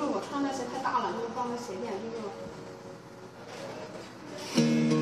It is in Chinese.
就是我穿那鞋太大了，就是放个鞋垫，就是。